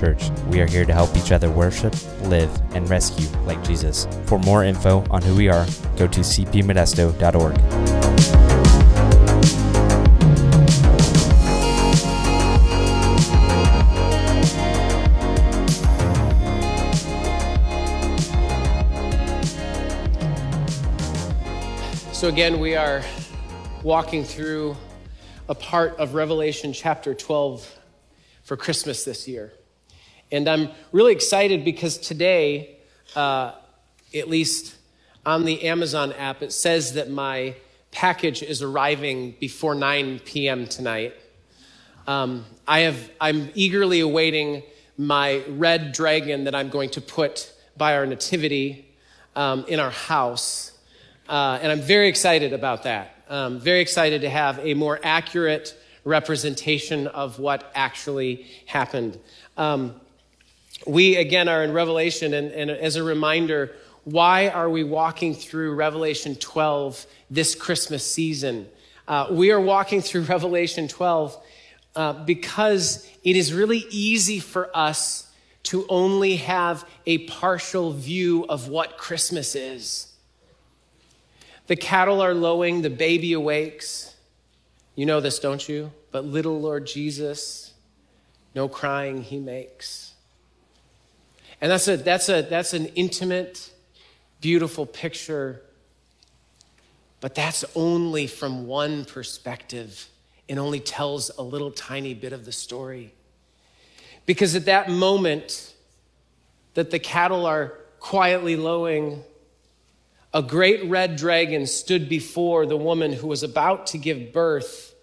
Church. We are here to help each other worship, live, and rescue like Jesus. For more info on who we are, go to cpmodesto.org. So, again, we are walking through a part of Revelation chapter 12 for Christmas this year. And I'm really excited because today, uh, at least on the Amazon app, it says that my package is arriving before 9 p.m. tonight. Um, I have, I'm eagerly awaiting my red dragon that I'm going to put by our nativity um, in our house. Uh, and I'm very excited about that. Um, very excited to have a more accurate representation of what actually happened. Um, we, again, are in Revelation, and, and as a reminder, why are we walking through Revelation 12 this Christmas season? Uh, we are walking through Revelation 12 uh, because it is really easy for us to only have a partial view of what Christmas is. The cattle are lowing, the baby awakes. You know this, don't you? But little Lord Jesus, no crying he makes. And that's, a, that's, a, that's an intimate, beautiful picture, but that's only from one perspective and only tells a little tiny bit of the story. Because at that moment that the cattle are quietly lowing, a great red dragon stood before the woman who was about to give birth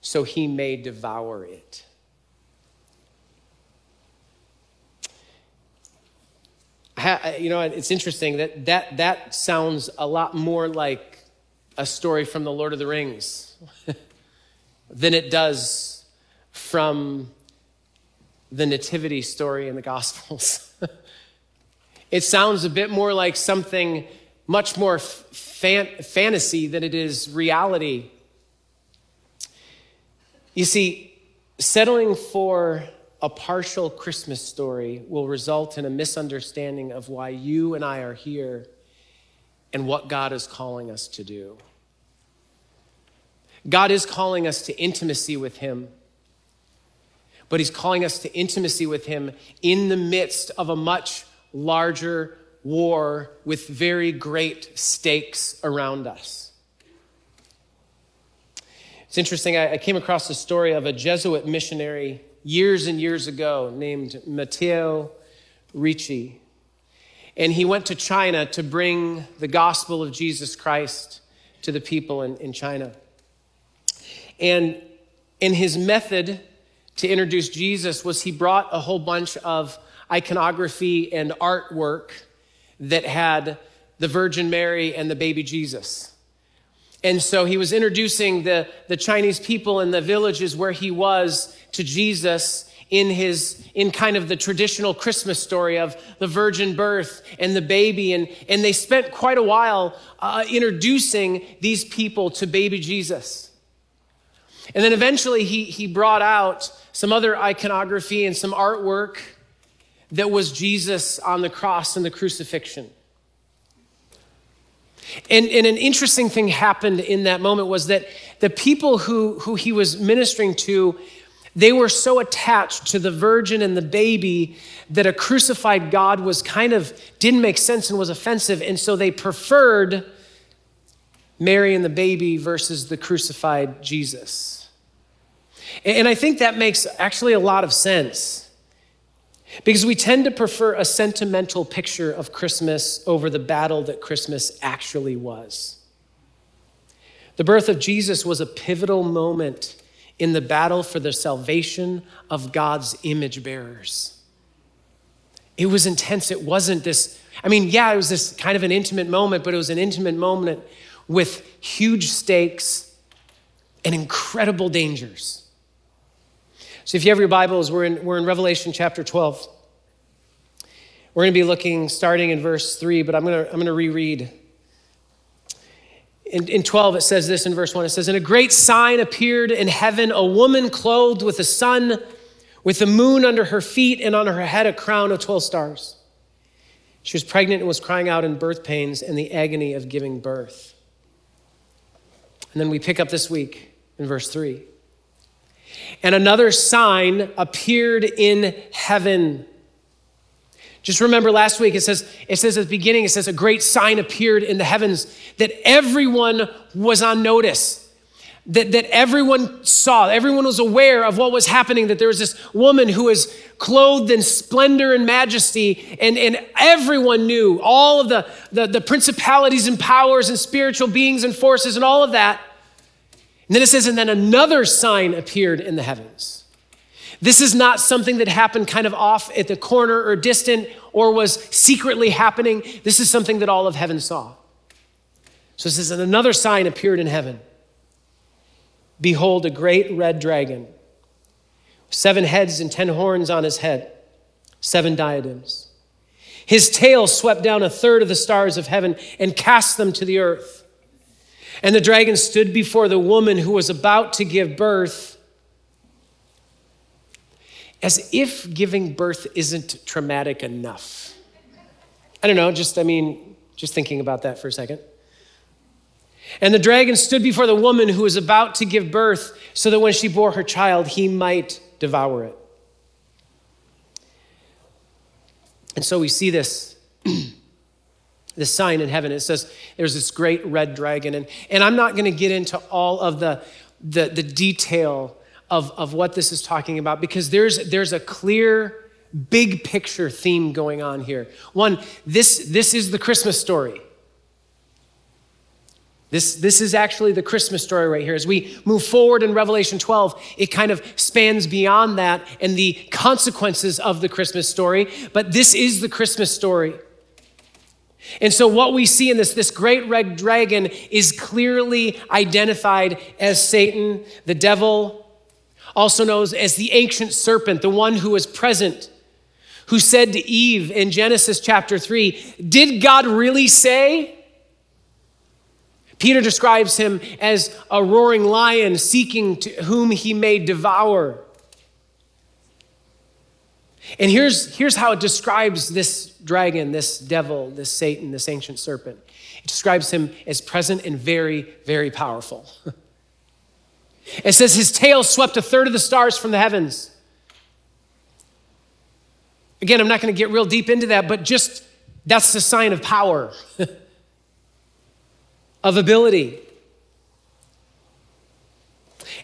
so he may devour it. You know, it's interesting that, that that sounds a lot more like a story from the Lord of the Rings than it does from the Nativity story in the Gospels. it sounds a bit more like something much more fan- fantasy than it is reality. You see, settling for a partial Christmas story will result in a misunderstanding of why you and I are here and what God is calling us to do. God is calling us to intimacy with Him, but He's calling us to intimacy with Him in the midst of a much larger war with very great stakes around us. It's interesting, I, came across the story of a Jesuit missionary years and years ago named Matteo Ricci. And he went to China to bring the gospel of Jesus Christ to the people in, in China. And in his method to introduce Jesus was he brought a whole bunch of iconography and artwork that had the Virgin Mary and the baby Jesus. And so he was introducing the, the Chinese people in the villages where he was to Jesus in his, in kind of the traditional Christmas story of the virgin birth and the baby. And, and they spent quite a while uh, introducing these people to baby Jesus. And then eventually he, he brought out some other iconography and some artwork that was Jesus on the cross and the crucifixion. And, and, an interesting thing happened in that moment was that the people who, who he was ministering to, they were so attached to the virgin and the baby that a crucified God was kind of didn't make sense and was offensive. And so they preferred Mary and the baby versus the crucified Jesus. And I think that makes actually a lot of sense. Because we tend to prefer a sentimental picture of Christmas over the battle that Christmas actually was. The birth of Jesus was a pivotal moment in the battle for the salvation of God's image bearers. It was intense. It wasn't this, I mean, yeah, it was this kind of an intimate moment, but it was an intimate moment with huge stakes and incredible dangers. So if you have your Bibles, we're in, we're in Revelation chapter 12. We're going to be looking starting in verse 3, but I'm going to, I'm going to reread. In, in 12, it says this in verse 1 it says, And a great sign appeared in heaven, a woman clothed with the sun with the moon under her feet and on her head a crown of 12 stars. She was pregnant and was crying out in birth pains and the agony of giving birth. And then we pick up this week in verse 3. And another sign appeared in heaven. Just remember last week it says it says at the beginning it says a great sign appeared in the heavens that everyone was on notice. That, that everyone saw, everyone was aware of what was happening, that there was this woman who was clothed in splendor and majesty, and, and everyone knew all of the, the, the principalities and powers and spiritual beings and forces and all of that. And then it says, and then another sign appeared in the heavens. This is not something that happened kind of off at the corner or distant or was secretly happening. This is something that all of heaven saw. So it says, and another sign appeared in heaven. Behold, a great red dragon, seven heads and ten horns on his head, seven diadems. His tail swept down a third of the stars of heaven and cast them to the earth. And the dragon stood before the woman who was about to give birth, as if giving birth isn't traumatic enough. I don't know, just, I mean, just thinking about that for a second. And the dragon stood before the woman who was about to give birth, so that when she bore her child, he might devour it. And so we see this the sign in heaven. It says there's this great red dragon. And, and I'm not going to get into all of the, the, the detail of, of what this is talking about because there's, there's a clear, big picture theme going on here. One, this, this is the Christmas story. This, this is actually the Christmas story right here. As we move forward in Revelation 12, it kind of spans beyond that and the consequences of the Christmas story. But this is the Christmas story. And so, what we see in this, this great red dragon is clearly identified as Satan, the devil, also known as the ancient serpent, the one who was present, who said to Eve in Genesis chapter 3, Did God really say? Peter describes him as a roaring lion seeking to whom he may devour. And here's, here's how it describes this dragon, this devil, this Satan, this ancient serpent. It describes him as present and very, very powerful. it says his tail swept a third of the stars from the heavens. Again, I'm not going to get real deep into that, but just that's the sign of power, of ability.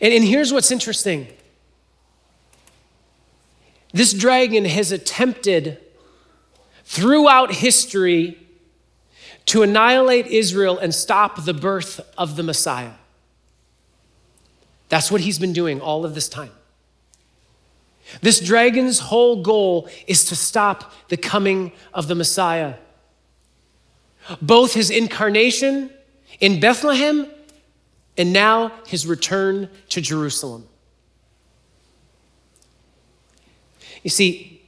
And, and here's what's interesting this dragon has attempted throughout history to annihilate Israel and stop the birth of the Messiah. That's what he's been doing all of this time. This dragon's whole goal is to stop the coming of the Messiah. Both his incarnation in Bethlehem and now his return to Jerusalem. You see,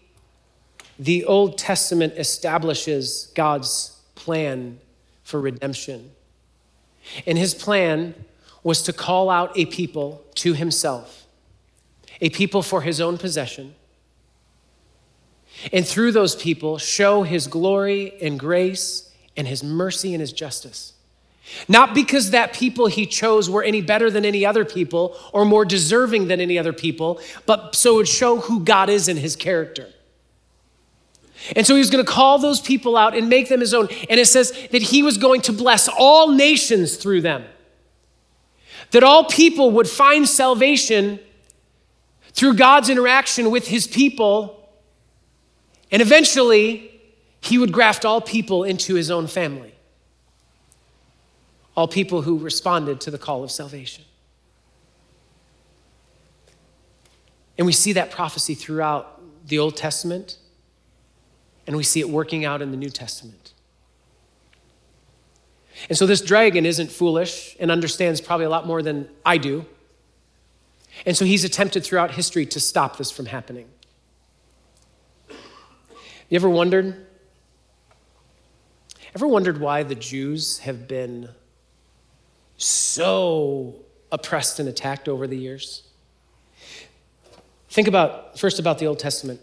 the Old Testament establishes God's plan for redemption. And his plan was to call out a people to himself, a people for his own possession. And through those people, show his glory and grace and his mercy and his justice. Not because that people he chose were any better than any other people or more deserving than any other people, but so it show who God is in his character. And so he was going to call those people out and make them his own. And it says that he was going to bless all nations through them. That all people would find salvation through God's interaction with his people. And eventually, he would graft all people into his own family all people who responded to the call of salvation. And we see that prophecy throughout the Old Testament, and we see it working out in the New Testament. And so this dragon isn't foolish and understands probably a lot more than I do. And so he's attempted throughout history to stop this from happening. You ever wondered? Ever wondered why the Jews have been so oppressed and attacked over the years. Think about first about the Old Testament.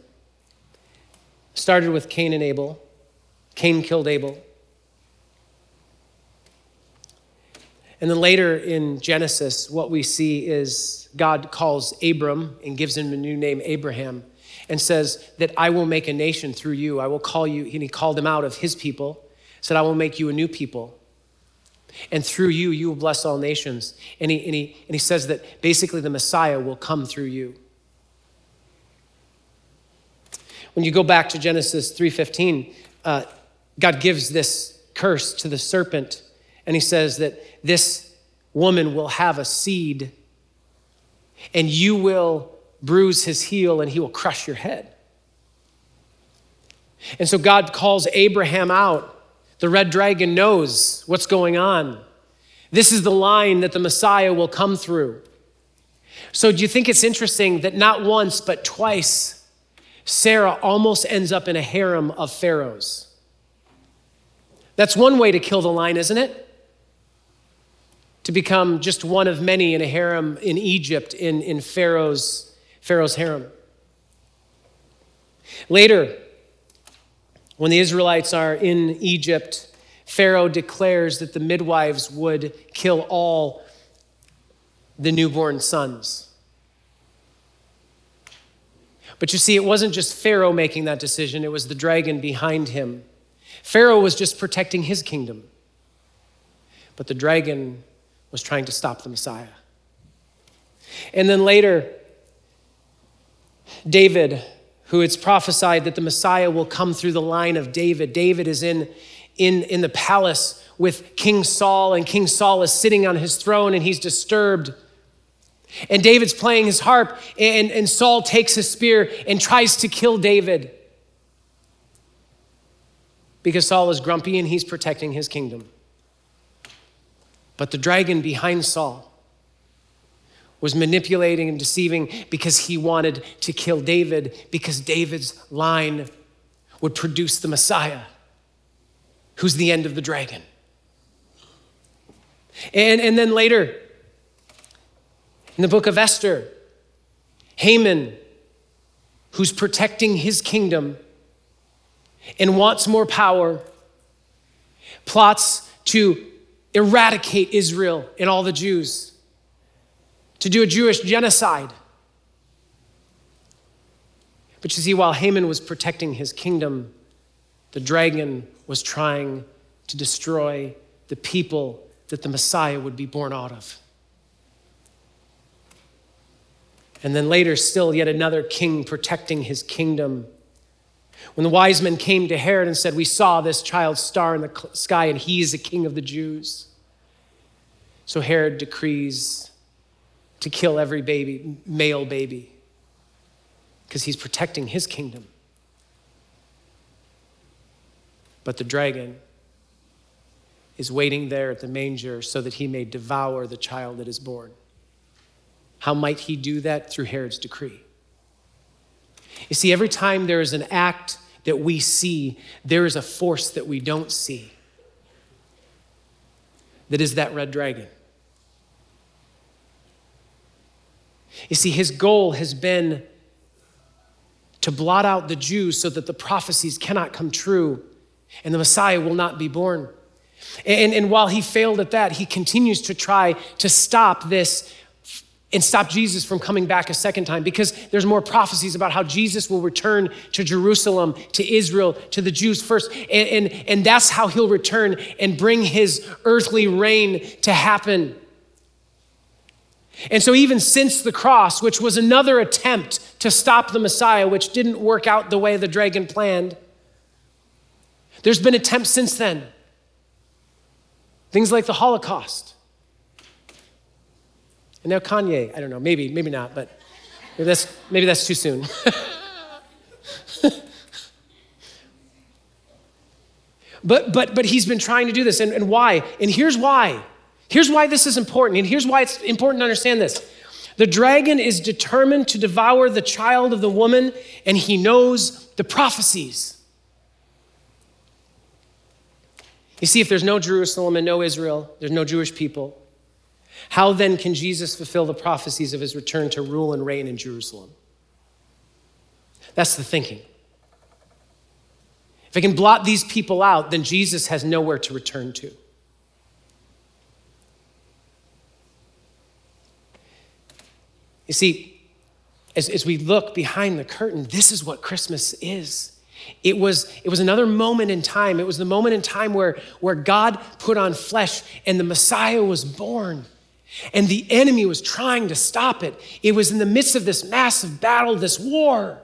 Started with Cain and Abel. Cain killed Abel. And then later in Genesis, what we see is God calls Abram and gives him a new name, Abraham, and says that I will make a nation through you. I will call you, and he called him out of his people, said, I will make you a new people. And through you, you will bless all nations. And he, and he, and he says that basically the Messiah will come through you. When you go back to Genesis 3.15, uh, God gives this curse to the serpent, and he says that this woman will have a seed, and you will bruise his heel, and he will crush your head. And so God calls Abraham out. The red dragon knows what's going on. This is the line that the Messiah will come through. So, do you think it's interesting that not once, but twice, Sarah almost ends up in a harem of pharaohs? That's one way to kill the line, isn't it? To become just one of many in a harem in Egypt, in, in Pharaoh's, Pharaoh's harem. Later, when the Israelites are in Egypt, Pharaoh declares that the midwives would kill all the newborn sons. But you see, it wasn't just Pharaoh making that decision, it was the dragon behind him. Pharaoh was just protecting his kingdom, but the dragon was trying to stop the Messiah. And then later, David, who it's prophesied that the Messiah will come through the line of David. David is in, in, in the palace with King Saul, and King Saul is sitting on his throne and he's disturbed. And David's playing his harp, and, and Saul takes his spear and tries to kill David because Saul is grumpy and he's protecting his kingdom. But the dragon behind Saul was manipulating and deceiving because he wanted to kill David, because David's line would produce the Messiah, who's the end of the dragon. And, and then later, in the book of Esther, Haman, who's protecting his kingdom, and wants more power, plots to eradicate Israel and all the Jews, to do a Jewish genocide. But you see, while Haman was protecting his kingdom, the dragon was trying to destroy the people that the Messiah would be born out of. And then later, still, yet another king protecting his kingdom when the wise men came to Herod and said, We saw this child's star in the sky, and he is the king of the Jews. So Herod decrees to kill every baby, male baby, because he's protecting his kingdom. But the dragon is waiting there at the manger so that he may devour the child that is born. How might he do that? Through Herod's decree. You see, every time there is an act that we see, there is a force that we don't see that is that red dragon. You see, his goal has been to blot out the Jews so that the prophecies cannot come true and the Messiah will not be born. And, and while he failed at that, he continues to try to stop this and stop Jesus from coming back a second time because there's more prophecies about how Jesus will return to Jerusalem, to Israel, to the Jews first. And, and, and that's how he'll return and bring his earthly reign to happen. And so, even since the cross, which was another attempt to stop the Messiah, which didn't work out the way the dragon planned, there's been attempts since then. Things like the Holocaust and now Kanye, I don't know, maybe, maybe not, but maybe that's, maybe that's too soon. but, but, but he's been trying to do this. And, and why? And here's why. Here's why this is important. And here's why it's important to understand this. The dragon is determined to devour the child of the woman, and he knows the prophecies. You see, if there's no Jerusalem and no Israel, there's no Jewish people, how then can Jesus fulfill the prophecies of his return to rule and reign in Jerusalem? That's the thinking. If I can blot these people out, then Jesus has nowhere to return to. You see, as, as we look behind the curtain, this is what Christmas is. It was, it was another moment in time. It was the moment in time where, where God put on flesh and the Messiah was born. And the enemy was trying to stop it. It was in the midst of this massive battle, this war.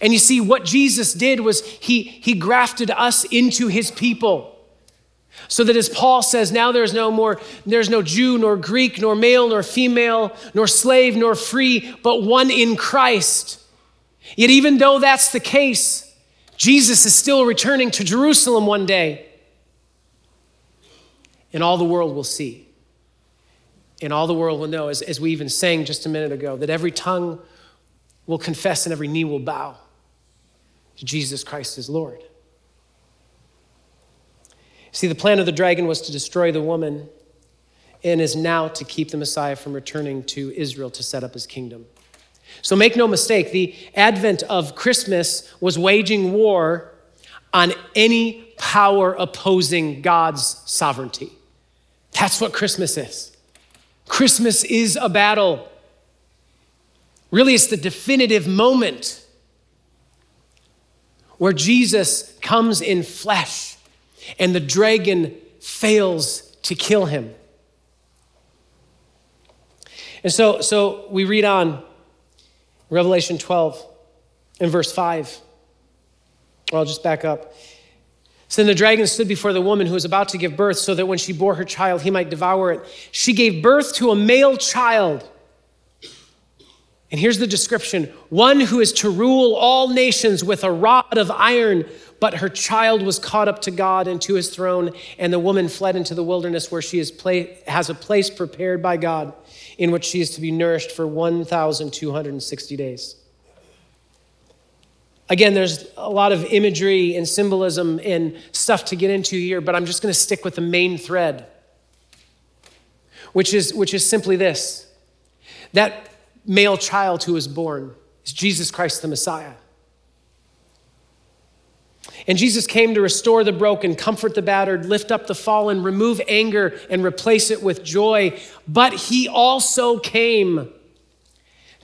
And you see, what Jesus did was he, he grafted us into his people. So that as Paul says, now there's no more, there's no Jew, nor Greek, nor male, nor female, nor slave, nor free, but one in Christ. Yet, even though that's the case, Jesus is still returning to Jerusalem one day. And all the world will see. And all the world will know, as, as we even sang just a minute ago, that every tongue will confess and every knee will bow to Jesus Christ as Lord. See, the plan of the dragon was to destroy the woman and is now to keep the Messiah from returning to Israel to set up his kingdom. So make no mistake, the advent of Christmas was waging war on any power opposing God's sovereignty. That's what Christmas is. Christmas is a battle. Really, it's the definitive moment where Jesus comes in flesh and the dragon fails to kill him. And so, so we read on Revelation 12 and verse 5. Well, I'll just back up. So then the dragon stood before the woman who was about to give birth, so that when she bore her child, he might devour it. She gave birth to a male child. And here's the description one who is to rule all nations with a rod of iron. But her child was caught up to God and to his throne, and the woman fled into the wilderness where she is has a place prepared by God in which she is to be nourished for 1,260 days. Again, there's a lot of imagery and symbolism and stuff to get into here, but I'm just going to stick with the main thread, which is, which is simply this that male child who was born is Jesus Christ the Messiah. And Jesus came to restore the broken, comfort the battered, lift up the fallen, remove anger, and replace it with joy. But he also came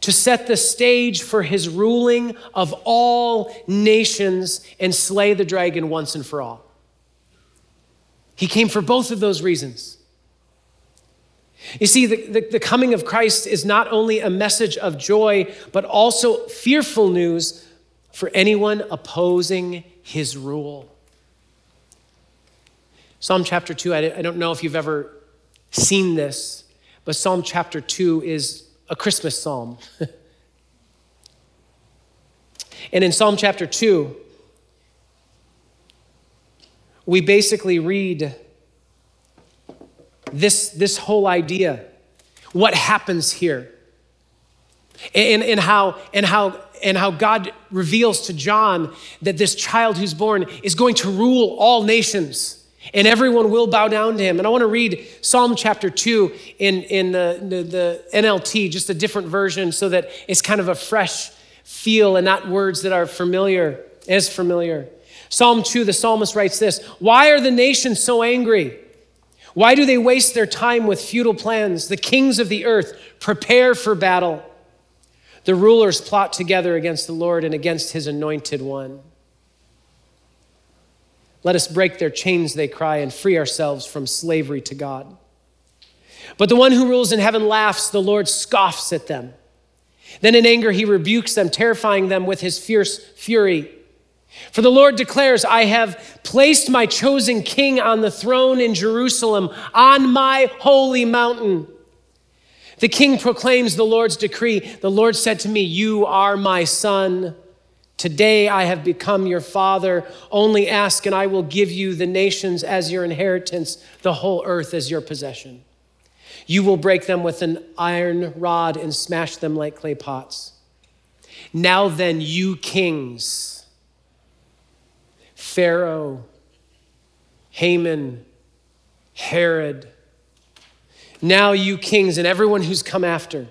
to set the stage for his ruling of all nations and slay the dragon once and for all. He came for both of those reasons. You see, the, the, the, coming of Christ is not only a message of joy, but also fearful news for anyone opposing his rule. Psalm chapter 2, I don't know if you've ever seen this, but Psalm chapter 2 is a Christmas psalm. and in Psalm chapter 2, we basically read this, this whole idea what happens here and, and, how, and how and how God reveals to John that this child who's born is going to rule all nations and everyone will bow down to him. And I want to read Psalm chapter 2 in, in the, the, the NLT, just a different version, so that it's kind of a fresh feel and not words that are familiar, as familiar. Psalm 2, the psalmist writes this Why are the nations so angry? Why do they waste their time with futile plans? The kings of the earth prepare for battle. The rulers plot together against the Lord and against his anointed one. Let us break their chains, they cry, and free ourselves from slavery to God. But the one who rules in heaven laughs, the Lord scoffs at them. Then in anger, he rebukes them, terrifying them with his fierce fury. For the Lord declares, I have placed my chosen king on the throne in Jerusalem, on my holy mountain. The king proclaims the Lord's decree. The Lord said to me, You are my son. Today I have become your father. Only ask, and I will give you the nations as your inheritance, the whole earth as your possession. You will break them with an iron rod and smash them like clay pots. Now then, you kings, Pharaoh, Haman, Herod, now, you kings and everyone who's come after,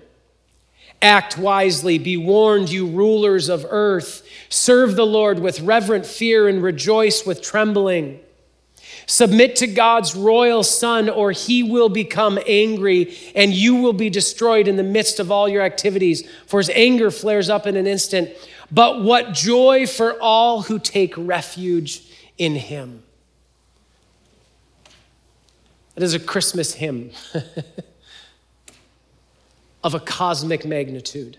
Act wisely. Be warned, you rulers of earth. Serve the Lord with reverent fear and rejoice with trembling. Submit to God's royal Son, or he will become angry and you will be destroyed in the midst of all your activities, for his anger flares up in an instant. But what joy for all who take refuge in him. It is a Christmas hymn of a cosmic magnitude.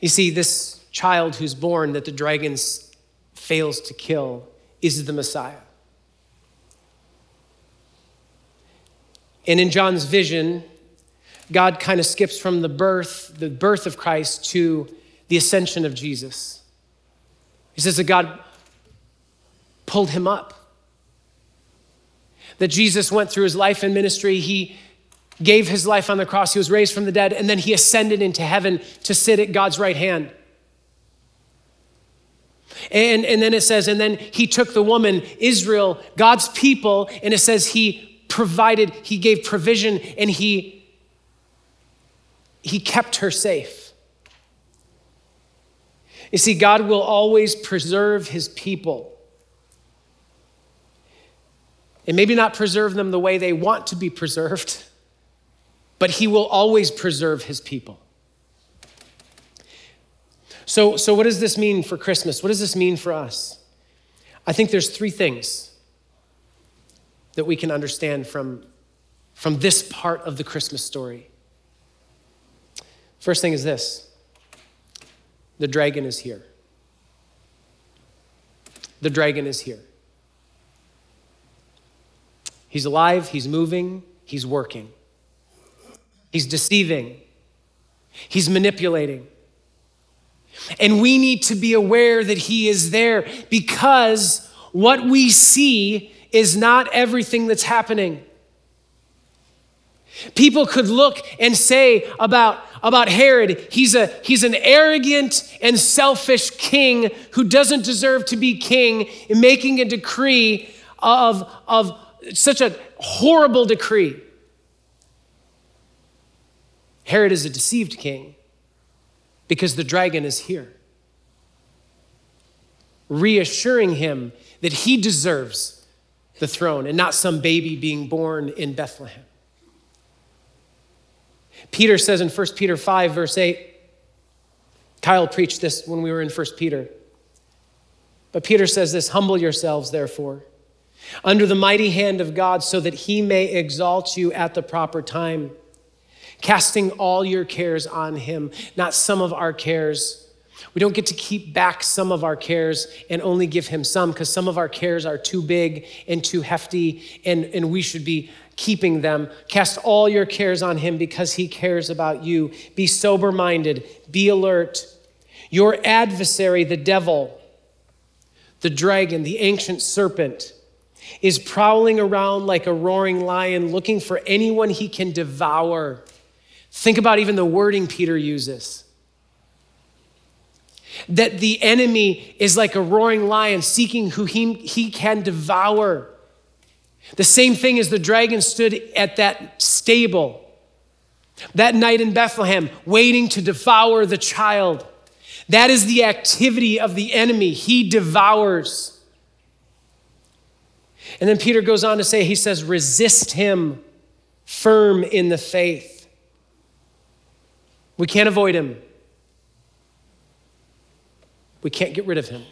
You see, this child who's born that the dragon fails to kill is the Messiah. And in John's vision, God kind of skips from the birth, the birth of Christ to the ascension of Jesus. He says that God pulled him up. That Jesus went through his life and ministry. He gave his life on the cross. He was raised from the dead, and then he ascended into heaven to sit at God's right hand. And, and then it says, and then he took the woman, Israel, God's people, and it says he provided, he gave provision, and he, he kept her safe. You see, God will always preserve his people. And maybe not preserve them the way they want to be preserved, but he will always preserve his people. So, so what does this mean for Christmas? What does this mean for us? I think there's three things that we can understand from, from this part of the Christmas story. First thing is this the dragon is here. The dragon is here. He's alive, he's moving, he's working, he's deceiving, he's manipulating. And we need to be aware that He is there because what we see is not everything that's happening. People could look and say about, about Herod, he's, a, he's an arrogant and selfish king who doesn't deserve to be king, in making a decree of, of such a horrible decree. Herod is a deceived king because the dragon is here, reassuring him that he deserves the throne and not some baby being born in Bethlehem. Peter says in 1 Peter 5, verse 8, Kyle preached this when we were in 1 Peter. But Peter says this Humble yourselves, therefore, under the mighty hand of God, so that he may exalt you at the proper time casting all your cares on Him, not some of our cares. We don't get to keep back some of our cares and only give Him some because some of our cares are too big and too hefty, and, and we should be keeping them. Cast all your cares on Him because He cares about you. Be sober minded, be alert. Your adversary, the devil, the dragon, the ancient serpent, is prowling around like a roaring lion looking for anyone he can devour. Think about even the wording Peter uses. That the enemy is like a roaring lion seeking who he, he can devour. The same thing as the dragon stood at that stable that night in Bethlehem, waiting to devour the child. That is the activity of the enemy. He devours. And then Peter goes on to say, he says, resist him firm in the faith. We can't avoid him. We can't get rid of him.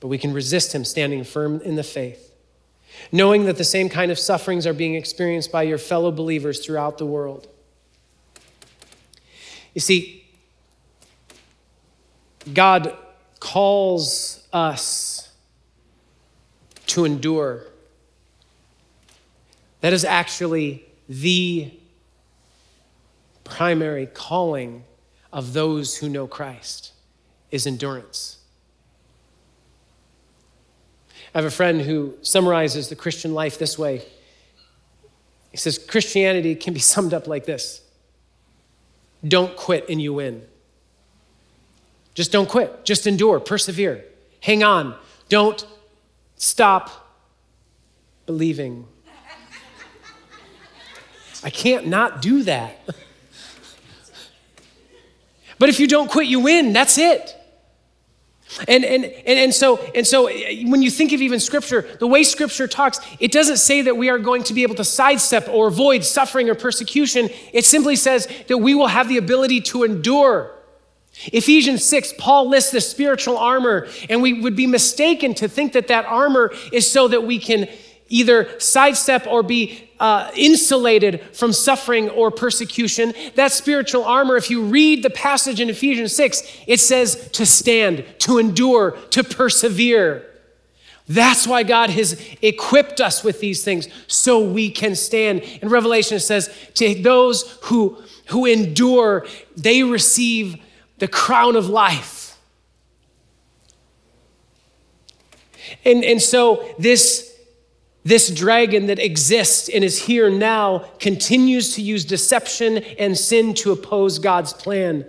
But we can resist him standing firm in the faith, knowing that the same kind of sufferings are being experienced by your fellow believers throughout the world. You see, God calls us to endure. That is actually the primary calling of those who know Christ is endurance. I have a friend who summarizes the Christian life this way. He says Christianity can be summed up like this Don't quit and you win. Just don't quit. Just endure, persevere, hang on. Don't stop believing. I can't not do that. but if you don't quit, you win. That's it. And, and, and, and, so, and so eh, when you think of even scripture, the way scripture talks, it doesn't say that we are going to be able to sidestep or avoid suffering or persecution. It simply says that we will have the ability to endure. Ephesians 6, Paul lists the spiritual armor, and we would be mistaken to think that that armor is so that we can either sidestep or be uh, insulated from suffering or persecution. That spiritual armor, if you read the passage in Ephesians 6, it says to stand, to endure, to persevere. That's why God has equipped us with these things so we can stand. In Revelation, it says, To those who, who endure, they receive the crown of life. And, and so, this this dragon that exists and is here now continues to use deception and sin to oppose God's plan.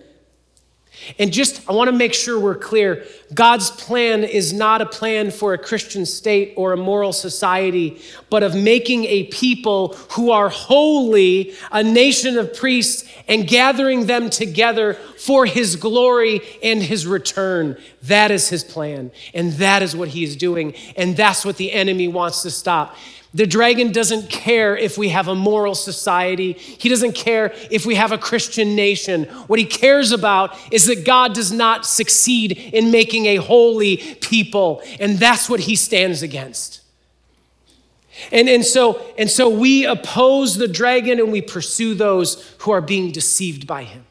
And just, I want to make sure we're clear God's plan is not a plan for a Christian state or a moral society, but of making a people who are holy, a nation of priests, and gathering them together for his glory and his return. That is his plan, and that is what he is doing, and that's what the enemy wants to stop. The dragon doesn't care if we have a moral society. He doesn't care if we have a Christian nation. What he cares about is that God does not succeed in making a holy people. And that's what he stands against. And, and, so, and so we oppose the dragon and we pursue those who are being deceived by him.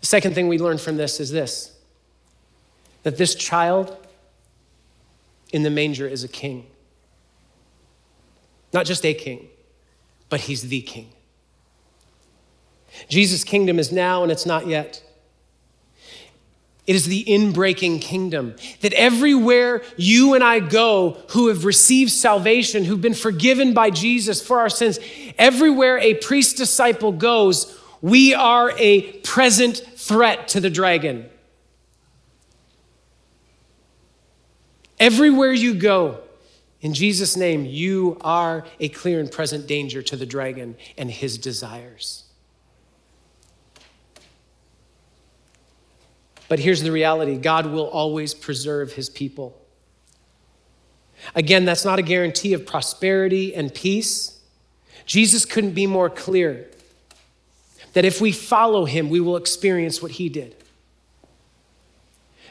The second thing we learn from this is this that this child in the manger is a king. Not just a king, but he's the king. Jesus' kingdom is now and it's not yet. It is the inbreaking kingdom that everywhere you and I go who have received salvation, who've been forgiven by Jesus for our sins, everywhere a priest disciple goes, we are a present threat to the dragon. Everywhere you go, in Jesus' name, you are a clear and present danger to the dragon and his desires. But here's the reality God will always preserve his people. Again, that's not a guarantee of prosperity and peace. Jesus couldn't be more clear that if we follow him, we will experience what he did.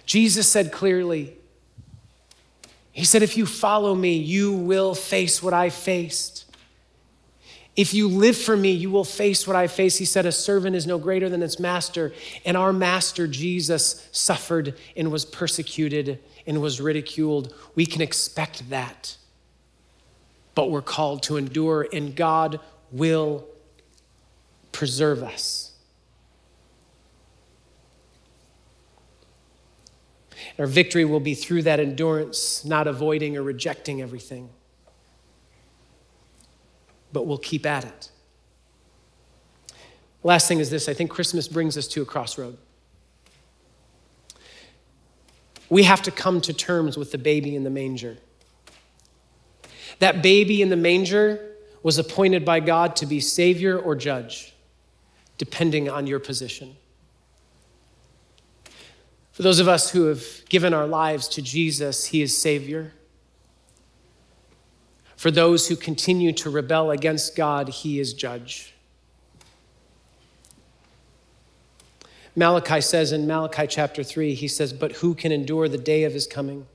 Jesus said clearly, he said, If you follow me, you will face what I faced. If you live for me, you will face what I face. He said, A servant is no greater than its master. And our master, Jesus, suffered and was persecuted and was ridiculed. We can expect that. But we're called to endure, and God will preserve us. Our victory will be through that endurance, not avoiding or rejecting everything. But we'll keep at it. Last thing is this I think Christmas brings us to a crossroad. We have to come to terms with the baby in the manger. That baby in the manger was appointed by God to be Savior or Judge, depending on your position. For those of us who have given our lives to Jesus, He is Savior. For those who continue to rebel against God, He is Judge. Malachi says in Malachi chapter 3, he says, But who can endure the day of his coming?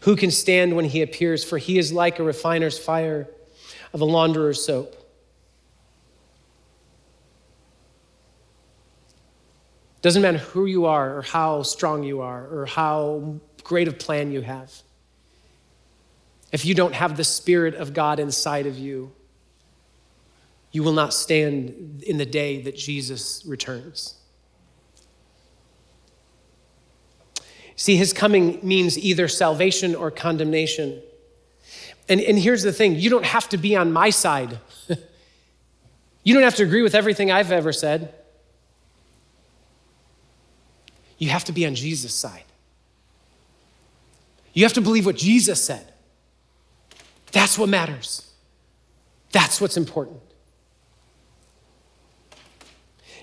Who can stand when he appears? For he is like a refiner's fire of a launderer's soap. Doesn't matter who you are or how strong you are or how great a plan you have. If you don't have the Spirit of God inside of you, you will not stand in the day that Jesus returns. See, his coming means either salvation or condemnation. And, and here's the thing you don't have to be on my side, you don't have to agree with everything I've ever said. You have to be on Jesus' side. You have to believe what Jesus said. That's what matters. That's what's important.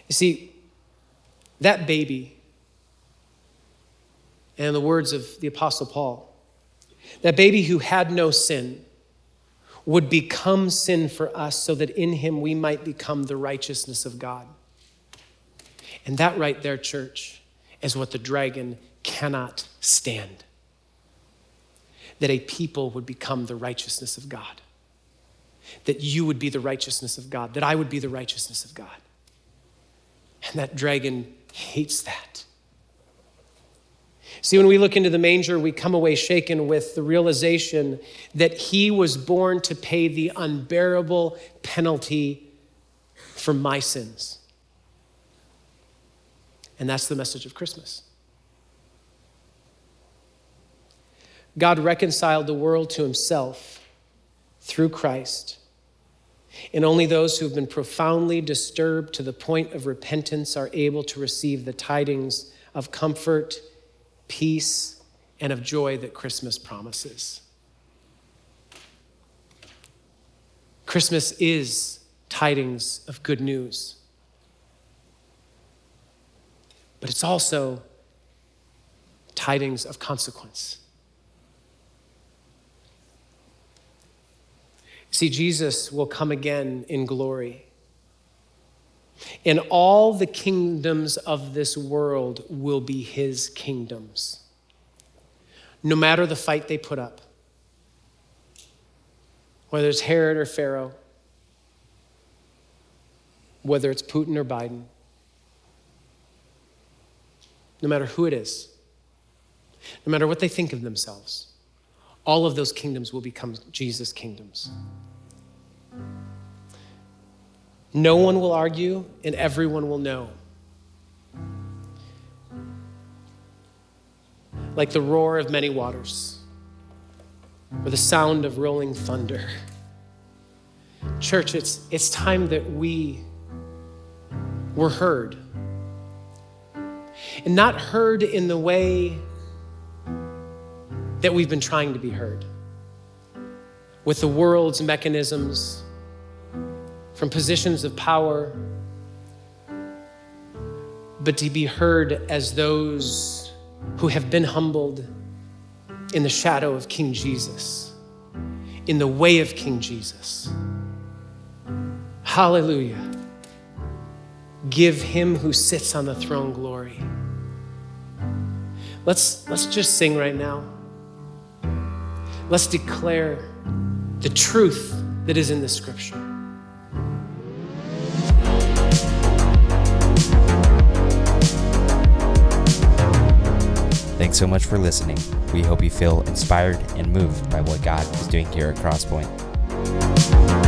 You see, that baby, and the words of the Apostle Paul, that baby who had no sin would become sin for us so that in him we might become the righteousness of God. And that right there, church, is what the dragon cannot stand. That a people would become the righteousness of God. That you would be the righteousness of God. That I would be the righteousness of God. And that dragon hates that. See, when we look into the manger, we come away shaken with the realization that he was born to pay the unbearable penalty for my sins. And that's the message of Christmas. God reconciled the world to himself through Christ. And only those who have been profoundly disturbed to the point of repentance are able to receive the tidings of comfort, peace, and of joy that Christmas promises. Christmas is tidings of good news. But it's also tidings of consequence. See, Jesus will come again in glory. And all the kingdoms of this world will be his kingdoms, no matter the fight they put up. Whether it's Herod or Pharaoh, whether it's Putin or Biden no matter who it is, no matter what they think of themselves, all of those kingdoms will become Jesus' kingdoms. No one will argue, and everyone will know. Like the roar of many waters, or the sound of rolling thunder. Church, it's, it's time that we were heard and not heard in the way that we've been trying to be heard with the world's mechanisms from positions of power, but to be heard as those who have been humbled in the shadow of King Jesus, in the way of King Jesus. Hallelujah. Give him who sits on the throne glory. Let's, let's just sing right now. Let's declare the truth that is in the scripture. Thanks so much for listening. We hope you feel inspired and moved by what God is doing here at Crosspoint.